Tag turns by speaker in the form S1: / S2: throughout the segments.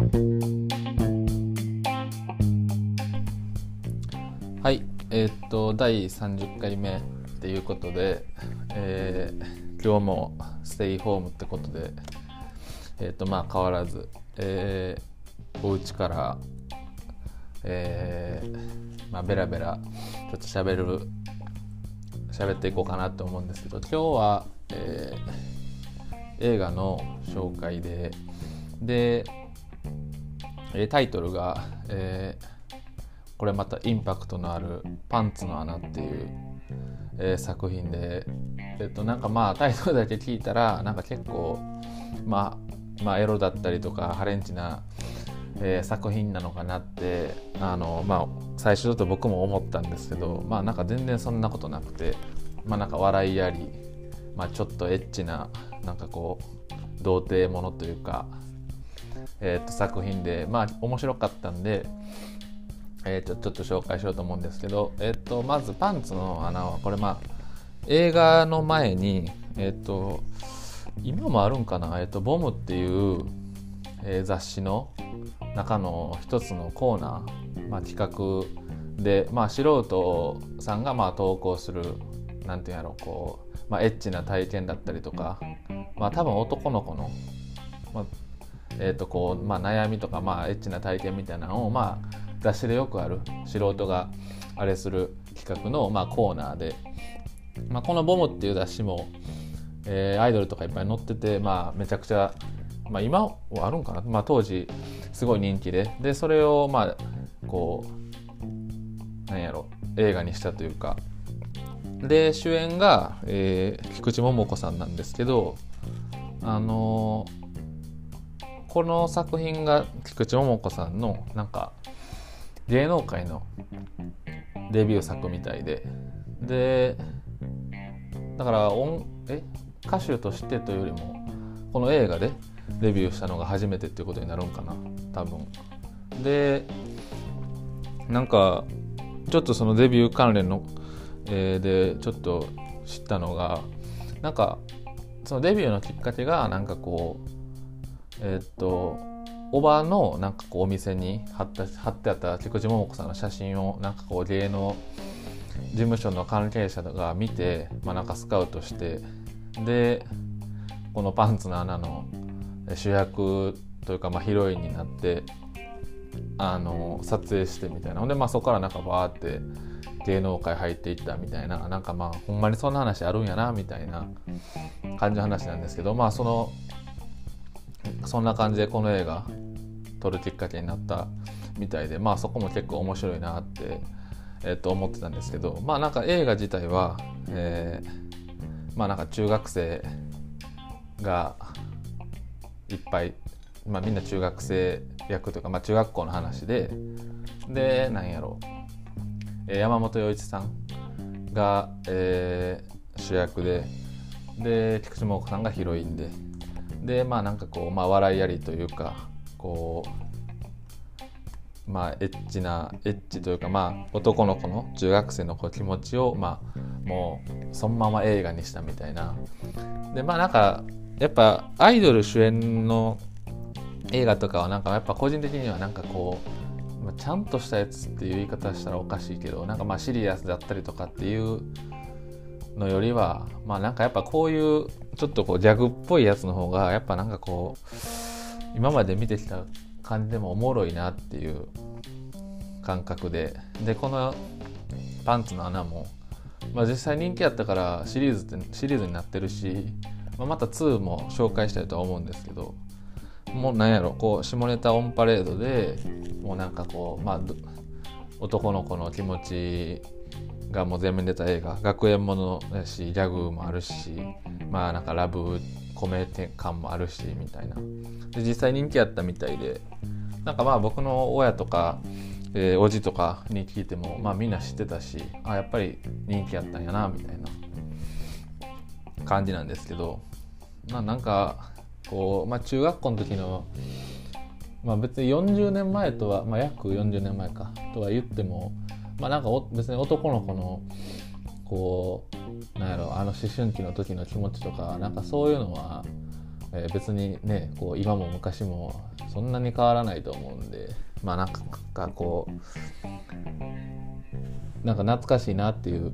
S1: はいえー、っと第30回目っていうことで、えー、今日もステイホームってことでえー、っとまあ変わらず、えー、お家からえー、まあベラベラちょっと喋る喋っていこうかなと思うんですけど今日は、えー、映画の紹介ででタイトルが、えー、これまたインパクトのある「パンツの穴」っていう、えー、作品で、えっと、なんかまあタイトルだけ聞いたらなんか結構、まあ、まあエロだったりとかハレンチな、えー、作品なのかなってあの、まあ、最初ちょっと僕も思ったんですけどまあなんか全然そんなことなくてまあなんか笑いあり、まあ、ちょっとエッチななんかこう童貞ものというかえー、と作品でまあ面白かったんで、えー、とちょっと紹介しようと思うんですけど、えー、とまずパンツの穴はこれまあ映画の前にえっ、ー、と今もあるんかな、えー、とボムっていう、えー、雑誌の中の一つのコーナー、まあ、企画で、まあ、素人さんがまあ投稿するなんていうんやろこう、まあ、エッチな体験だったりとか、まあ、多分男の子の、まあ、えーとこうまあ、悩みとか、まあ、エッチな体験みたいなのを、まあ、雑誌でよくある素人があれする企画の、まあ、コーナーで、まあ、この「ボム」っていう雑誌も、えー、アイドルとかいっぱい載ってて、まあ、めちゃくちゃ、まあ、今はあるんかな、まあ、当時すごい人気ででそれをまあこうなんやろ映画にしたというかで主演が、えー、菊池桃子さんなんですけどあのーこの作品が菊池桃子さんのなんか芸能界のデビュー作みたいで。でだから音え歌手としてというよりもこの映画でデビューしたのが初めてっていうことになるんかな多分。でなんかちょっとそのデビュー関連の、えー、でちょっと知ったのがなんかそのデビューのきっかけがなんかこうえっとおばのなんかこうお店に貼った貼ってあった菊池桃子さんの写真をなんかこう芸能事務所の関係者が見て、まあ、なんかスカウトしてでこのパンツの穴の主役というか、まあ、ヒロインになってあの撮影してみたいな。で、まあ、そこからなんかバーって芸能界入っていったみたいな。なんかまあほんまにそんな話あるんやなみたいな感じの話なんですけどまあそのそんな感じでこの映画撮るきっかけになったみたいでまあそこも結構面白いなって、えー、と思ってたんですけどまあなんか映画自体は、えー、まあなんか中学生がいっぱい、まあ、みんな中学生役というか、まあ、中学校の話ででなんやろう、え、山本陽一さんが、えー、主役でで菊池桃子さんがヒロインででまあなんかこう、まあ、笑いありというかこうまあエッチなエッチというかまあ男の子の中学生の子気持ちをまあもうそのまま映画にしたみたいな。でまあなんかやっぱアイドル主演の映画とかはなんかやっぱ個人的にはなんかこうちゃんとしたやつっていう言い方したらおかしいけどなんかまあシリアスだったりとかっていうのよりはまあなんかやっぱこういうちょっとこうギャグっぽいやつの方がやっぱなんかこう今まで見てきた感じでもおもろいなっていう感覚で。でこのパンツの穴も、まあ、実際人気やったからシリーズってシリーズになってるし、まあ、また2も紹介したいとは思うんですけどもうなんやろこう下ネタオンパレードでもうなんかこうまあ男の子の気持ちがもう全面出た映画。学園ものだしギャグもあるしまあなんかラブコメ感もあるしみたいな。で実際人気やったみたいで。なんかまあ僕の親とか、えー、おじとかに聞いてもまあみんな知ってたしあやっぱり人気やったんやなみたいな。感じなんですけど。まあなんかこう、まあ、中学校の時のまあ別に40年前とは、まあ、約40年前かとは言ってもまあなんか別に男の子のこうなんやろあの思春期の時の気持ちとかなんかそういうのはえー、別にねこう今も昔もそんなに変わらないと思うんでまあなんかこうなんか懐かしいなっていう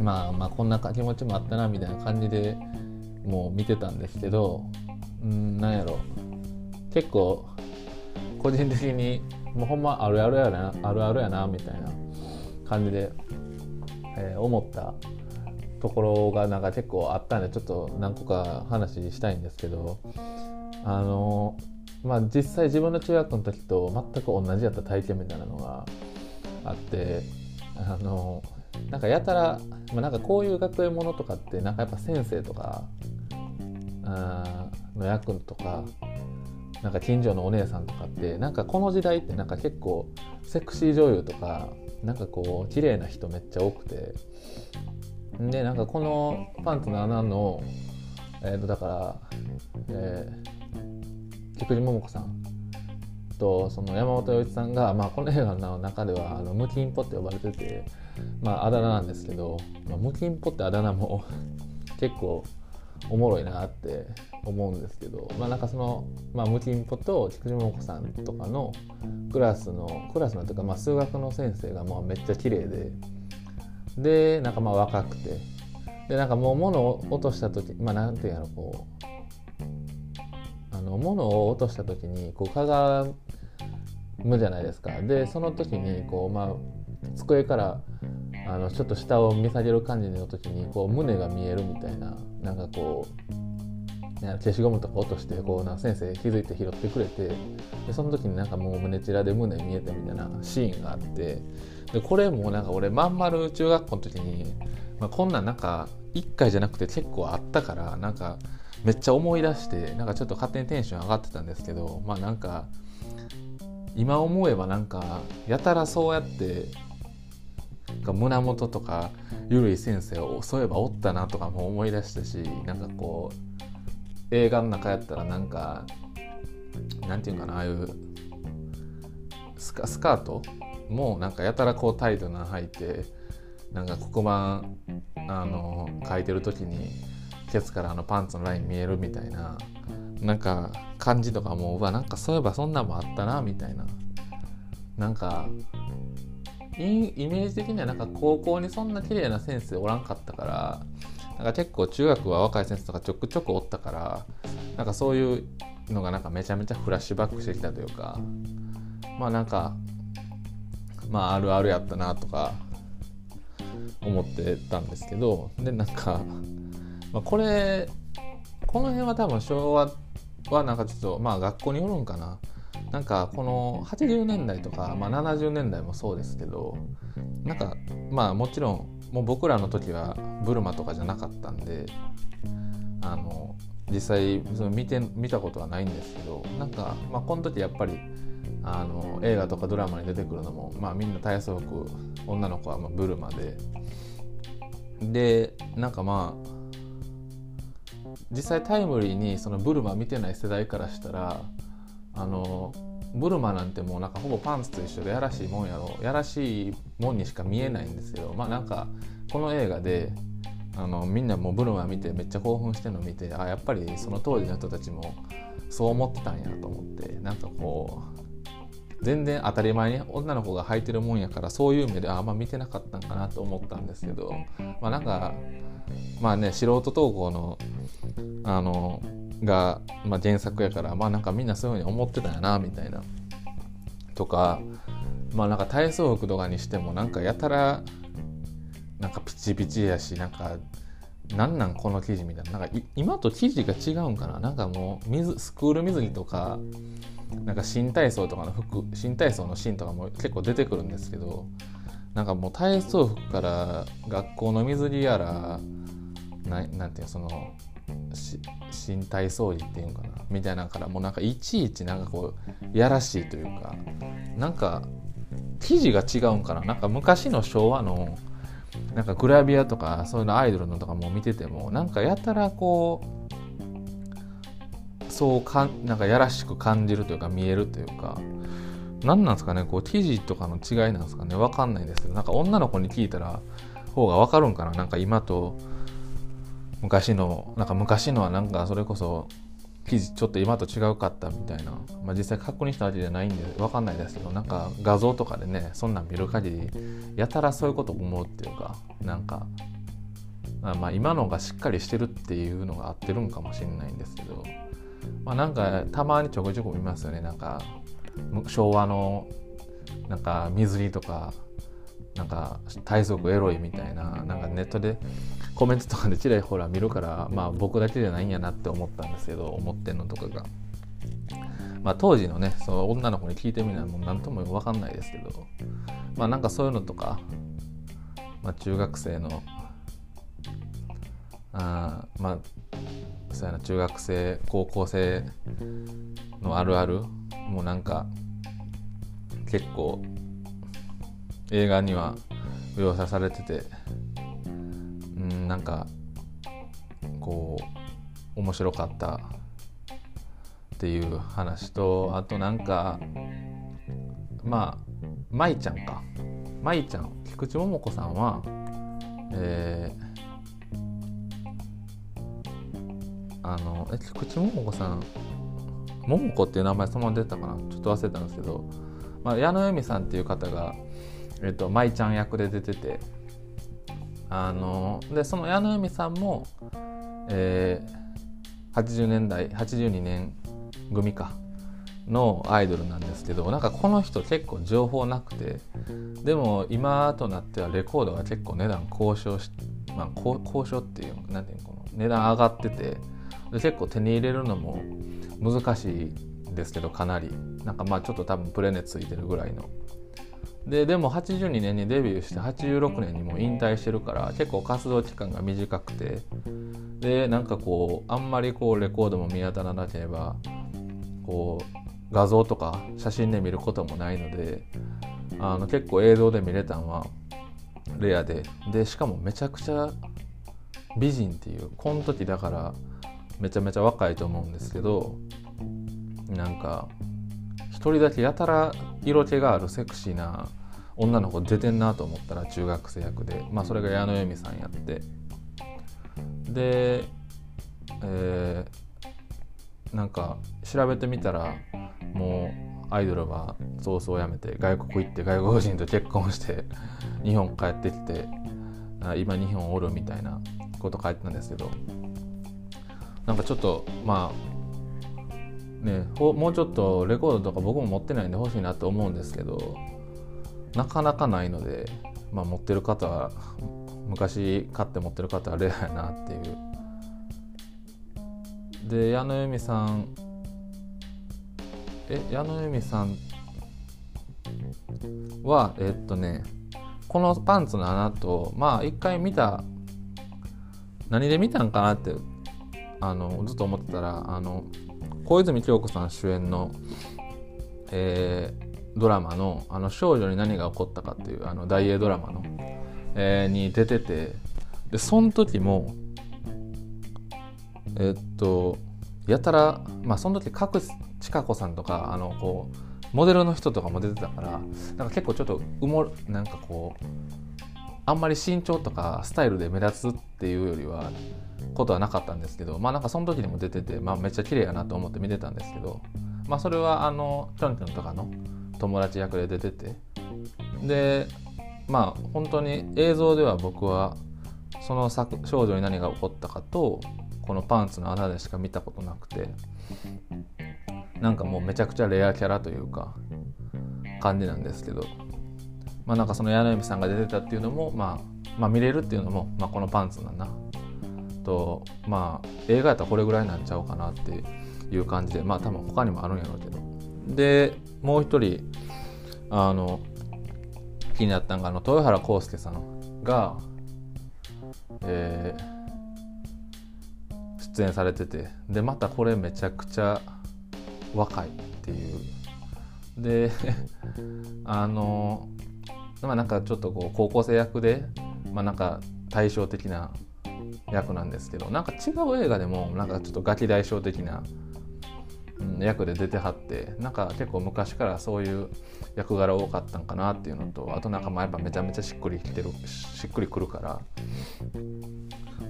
S1: まあまあこんな気持ちもあったなみたいな感じでもう見てたんですけどうんなんやろ結構個人的にもうほんまあるあるやなあるあるやなみたいな感じで、えー、思ったところがなんか結構あったんでちょっと何個か話したいんですけどあのまあ実際自分の中学の時と全く同じやった体験みたいなのがあってあのなんかやたら、まあ、なんかこういう学園ものとかってなんかやっぱ先生とかの役とかなんか近所のお姉さんとかってなんかこの時代ってなんか結構セクシー女優とかなんかこう綺麗な人めっちゃ多くて。でなんかこのパンツの穴のえー、とだから、えー、菊池桃子さんとその山本洋一さんが、まあ、この映画の中ではあのムキンポって呼ばれてて、まあ、あだ名なんですけど、まあ、ムキンポってあだ名も結構おもろいなって思うんですけど、まあ、なんかその、まあ、ムキンポと菊池桃子さんとかのクラスのクラスのというか、まあ、数学の先生がまあめっちゃ綺麗ででなんかまあ若くてでなんかもう物を落とした時まあなんていうやろこうあの物を落とした時にこうかがむじゃないですか。でその時にこうまあ机からあのちょっと下を見下げる感じの時にこう胸が見えるみたいななんかこう消しゴムとか落としてこうな先生気づいて拾ってくれてでその時になんかもう胸ちらで胸見えたみたいなシーンがあってでこれもなんか俺まん丸中学校の時に、まあ、こんなんなんか1回じゃなくて結構あったからなんかめっちゃ思い出してなんかちょっと勝手にテンション上がってたんですけどまあなんか今思えばなんかやたらそうやって胸元とかゆるい先生をそういえばおったなとかも思い出したしなんかこう映画の中やったらなんかなんていうかなああいうスカスカート？もなんかやたらこうタイトな履いてなんか黒板あの書いてる時にケツからあのパンツのライン見えるみたいななんか感じとかもうわなんかそういえばそんなんもあったなみたいな。なんかイメージ的にはなんか高校にそんな綺麗な先生おらんかったからなんか結構中学は若い先生とかちょくちょくおったからなんかそういうのがなんかめちゃめちゃフラッシュバックしてきたというかまあなんかまああるあるやったなとか思ってたんですけどでなんか、まあ、これこの辺は多分昭和はなんかちょっとまあ学校によるんかな。なんかこの80年代とか、まあ、70年代もそうですけどなんかまあもちろんもう僕らの時はブルマとかじゃなかったんであの実際その見て見たことはないんですけどなんか、まあ、この時やっぱりあの映画とかドラマに出てくるのも、まあ、みんな体操服女の子はまあブルマで。でなんかまあ実際タイムリーにそのブルマ見てない世代からしたらあのブルマなんてもうなんかほぼパンツと一緒でやらしいもんやろ。やらしいもんにしか見えないんですよ。まあなんかこの映画であのみんなもうブルマ見てめっちゃ興奮してるの見てあやっぱりその当時の人たちもそう思ってたんやと思ってなんかこう全然当たり前に女の子が履いてるもんやからそういう目であんま見てなかったんかなと思ったんですけど。まあなんかまあね素人投稿のあのが、まあ、原作やからまあなんかみんなそういうふうに思ってたんやなみたいな。とかまあなんか体操服とかにしてもなんかやたらなんかピチピチやしなんかなんなんこの生地みたいな。なんか今と生地が違うんかな。なんかもう水スクール水着とかなんか新体操とかの服新体操のシーンとかも結構出てくるんですけどなんかもう体操服から学校の水着やらななんていうその新体操着っていうかな？みたいなからもうなんかいちいちなんかこうやらしいというかなんか生地が違うんかな？なんか昔の昭和のなんかグラビアとかそういうのアイドルのとかも見ててもなんかやたらこうそうかんなんかやらしく感じるというか見えるというか何なんですかね？こう生地とかの違いなんですかね？分かんないですけどなんか女の子に聞いたら方が分かるんかな？なんか今と昔のなんか昔のはなんかそれこそ記事ちょっと今と違うかったみたいな、まあ、実際確認したわけじゃないんで分かんないですけどなんか画像とかでねそんなん見る限りやたらそういうこと思うっていうかなんかまあ今のがしっかりしてるっていうのが合ってるんかもしれないんですけど、まあ、なんかたまにちょこちょこ見ますよね。なんか昭和のなんか水着とかなんか体側エロいみたいななんかネットでコメントとかでちらほら見るからまあ僕だけじゃないんやなって思ったんですけど思ってんのとかが。まあ、当時のねその女の子に聞いてみないもう何とも分かんないですけどまあなんかそういうのとか、まあ、中学生のあまあそうやな中学生高校生のあるあるもうなんか結構映画には描写されててうんなんかこう面白かったっていう話とあとなんかまあ舞ちゃんか。舞ちゃん菊池桃子さんはえー、あのえ菊池桃子さん桃子っていう名前そのまま出たかな？ちょっと忘れたんですけど、まあ、矢野由美さんっていう方がえっと、舞ちゃん役で出ててあのでその矢野由美さんも、えー、80年代82年組かのアイドルなんですけどなんかこの人結構情報なくてでも今となってはレコードが結構値段交渉し、まあ、交渉っていう何ていうのこの値段上がっててで結構手に入れるのも難しいですけどかなり。なんかまあちょっと多分プレネついてるぐらいのででも82年にデビューして86年にも引退してるから結構活動期間が短くて。でなんかこうあんまりこうレコードも見当たらなければこう画像とか写真で見ることもないのであの結構映像で見れたんはレアで。でしかもめちゃくちゃ美人っていうこの時だからめちゃめちゃ若いと思うんですけどなんか一人だけやたら色気があるセクシーな女の子出てんなと思ったら中学生役で、まあ、それが矢野由美さんやって。で、えー、なんか調べてみたらもうアイドルは早々辞めて外国行って外国人と結婚して日本帰ってきて今日本おるみたいなこと書いてたんですけどなんかちょっとまあねもうちょっとレコードとか僕も持ってないんで欲しいなと思うんですけどなかなかないので、まあ、持ってる方は昔買って持ってる方はレアやなっていう。で矢野由美さんえ矢野由美さんはえっとねこのパンツの穴とまあ一回見た何で見たんかなってあのずっと思ってたらあの小泉京子さん主演の、えー、ドラマの「あの少女に何が起こったか」っていうあの大英ドラマの、えー、に出ててでその時もえっとやたらまあその時角千佳子さんとかあのこうモデルの人とかも出てたからなんか結構ちょっとうもなんかこうあんまり身長とかスタイルで目立つっていうよりはことはなかったんですけどまあなんかその時にも出てて、まあ、めっちゃ綺麗やなと思って見てたんですけどまあそれはあのチョンチョンとかの友達役で出てて。でまあ本当に映像では僕はその少女に何が起こったかとこのパンツの穴でしか見たことなくて。なんかもうめちゃくちゃレアキャラというか感じなんですけど。まあなんかその矢野由美さんが出てたっていうのも、まあ、まあ見れるっていうのも、まあ、このパンツなんだ。とまあ映画やったらこれぐらいなんちゃうかなっていう感じでまあ多分他にもあるんやろうけど。でもう一人あの気になったのがあの豊原康介さんが、えー、出演されててでまたこれめちゃくちゃ若いっていう。で あのまあなんかちょっとこう高校生役でまあなんか対照的な役なんですけどなんか違う映画でもなんかちょっとガキ大将的な役で出てはってなんか結構昔からそういう役柄多かったんかなっていうのとあとなんかまあやっぱめちゃめちゃしっくりきてるしっくりくるから。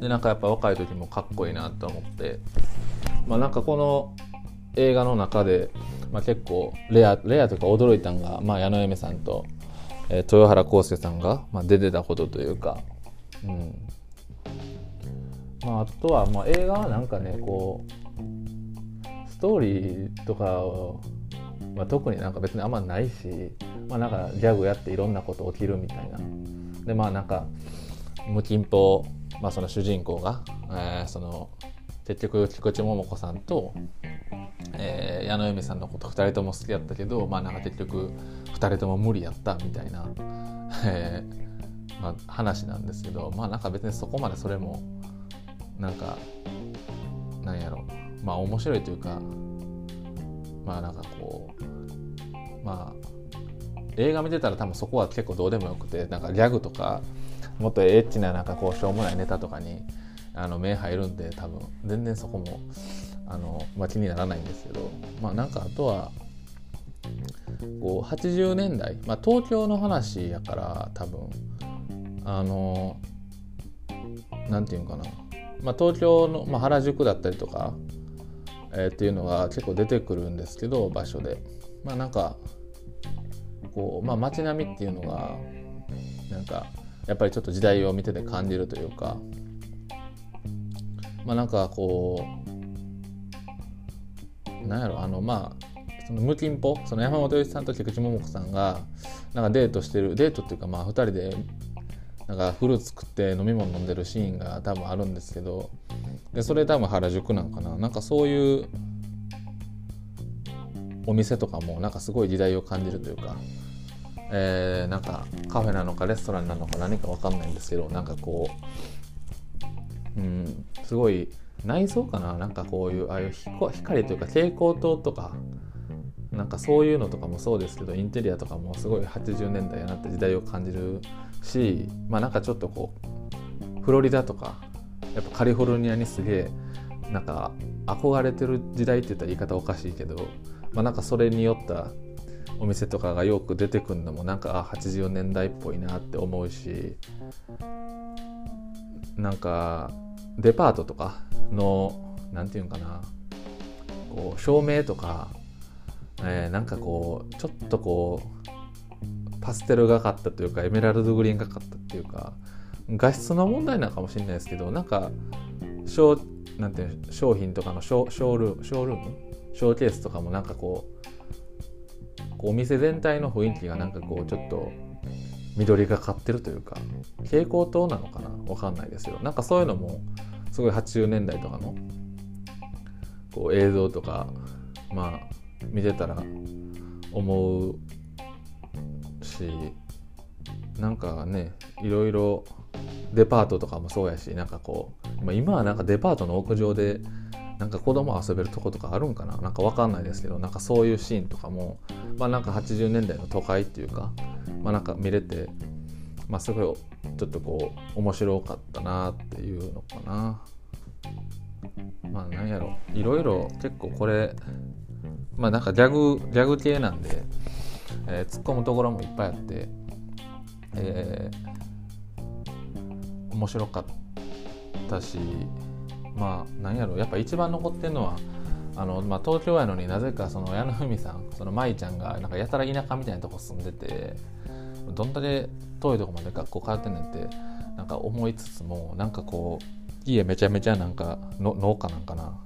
S1: でなんかやっぱ若い時もかっこいいなと思って。まあなんかこの映画の中で、まあ、結構レアレアというか驚いたんが、まあ、矢野恵美さんと、えー、豊原康介さんが、まあ、出てたことというか、うん。まあ、あとは、まあ、映画はなんかねこうストーリーとかまあ、特になんか別にあんまないし、まあ、なんかギャグやっていろんなこと起きるみたいな。でまあなんか無金砲、まあ、その主人公が、えー、その結局菊池桃子さんと、えー、矢野由美さんのこと2人とも好きやったけど、まあ、なんか結局2人とも無理やったみたいな、えーまあ、話なんですけどまあなんか別にそこまでそれもなんかなんやろ。うまあ面白いというかまあなんかこうまあ映画見てたら多分そこは結構どうでもよくてなんかギャグとかもっとエッチななんかこうしょうもないネタとかにあの目入るんで多分全然そこもあの、まあ、気にならないんですけどまあなんかあとはこう80年代、まあ、東京の話やから多分あのなんていうんかな、まあ、東京の、まあ、原宿だったりとかえー、っていうのが結構出てくるんですけど場所で。まあなんかこうまあ街並みっていうのがなんかやっぱりちょっと時代を見てて感じるというか。まあなんかこうなんやろあのまあその無金ポその山本一さんと菊池桃子さんがなんかデートしてるデートっていうかまあ2人でなんかフルーツ食って飲み物飲んでるシーンが多分あるんですけどでそれ多分原宿なんかな。なんかそういうお店とかもなんかすごい時代を感じるというか、えー、なんかカフェなのかレストランなのか何か分かんないんですけどなんかこううんすごい内装かな。なんかこういうああいう光というか蛍光灯とかなんかそういうのとかもそうですけどインテリアとかもすごい80年代やなって時代を感じるしまあなんかちょっとこうフロリダとかやっぱカリフォルニアにすげえなんか憧れてる時代って言ったら言い方おかしいけど、まあ、なんかそれによったお店とかがよく出てくるのもなんかあ80年代っぽいなって思うしなんかデパートとかの何て言うんかなこう照明とか、えー、なんかこうちょっとこうパステルがかったというかエメラルドグリーンがかったっていうか画質の問題なのかもしれないですけどなんか商なんていう商品とかのショショールームショールーム？ショーケースとかもなんかこうこうお店全体の雰囲気がなんかこうちょっと緑がかってるというか蛍光灯なのかな？わかんないですけどなんかそういうのもすごい80年代とかのこう映像とかまあ見てたら思うしなんかねいろいろデパートとかもそうやしなんかこう、今はなんかデパートの屋上でなんか子供遊べるとことかあるんかな？なんかわかんないですけどなんかそういうシーンとかもまあなんか80年代の都会っていうかまあなんか見れてまあすごいちょっとこう面白かったなっていうのかな。まあなんやろ。いろいろ結構これまあなんかギャグギャグ系なんで、えー、突っ込むところもいっぱいあってえー面白かったしまあなんやろやっぱ一番残ってるのはあの、まあ、東京やのになぜかその矢野文さんその舞ちゃんがなんかやたら田舎みたいなとこ住んでてどんだけ遠いとこまで学校通ってんねんってなんか思いつつもなんかこう家めちゃめちゃなんかの農家なんかな。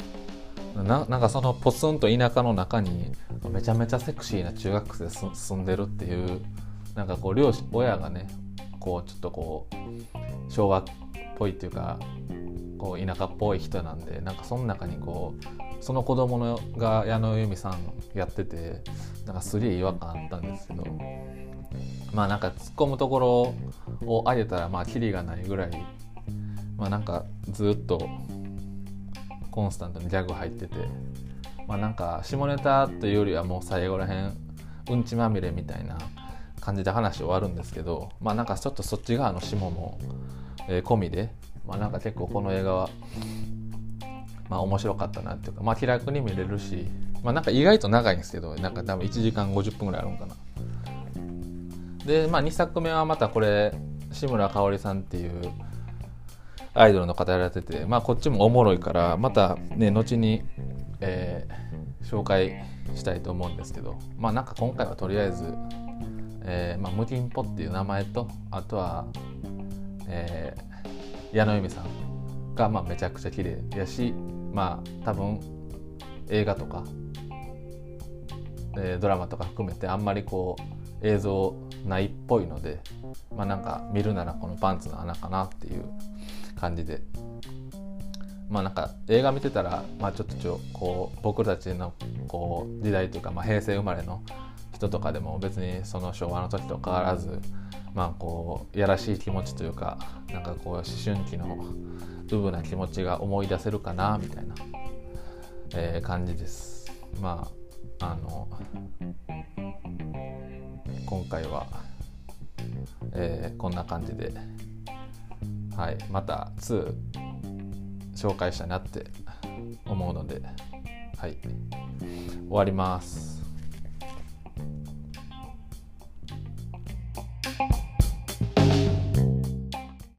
S1: ななんかそのポツンと田舎の中にめちゃめちゃセクシーな中学生住んでるっていうなんかこう両親がねこうちょっとこう昭和っぽいっていうかこう田舎っぽい人なんでなんかその中にこうその子供のが矢野由美さんやっててなんかすげえ違和感あったんですけどまあなんか突っ込むところをあげたらまあキリがないぐらいまあなんかずっとコンスタントにギャグ入っててまあなんか下ネタというよりはもう最後らへんうんちまみれみたいな感じで話終わるんですけどまあなんかちょっとそっち側の下も、えー、込みでまあなんか結構この映画はまあ面白かったなっていうかまあ気楽に見れるしまあなんか意外と長いんですけどなんか多分1時間50分ぐらいあるんかな。でまあ2作目はまたこれ志村かおりさんっていうアイドルの方やられてて、まあ、こっちもおもろいからまたね後に、えー、紹介したいと思うんですけどまあなんか今回はとりあえず、えーまあ、ムキンポっていう名前とあとは、えー、矢野由美さんがまあめちゃくちゃ綺麗やしまあ多分映画とか、えー、ドラマとか含めてあんまりこう映像ないっぽいのでまあなんか見るならこのパンツの穴かなっていう感じでまあなんか映画見てたら、まあ、ちょっとちょこう僕たちのこう時代というか、まあ、平成生まれの人とかでも別にその昭和の時と変わらずまあこうやらしい気持ちというかなんかこう思春期のウブな気持ちが思い出せるかなみたいな、えー、感じです。まああの今回は、えー、こんな感じで、はい、また2紹介したいなって思うので、はい、終わります。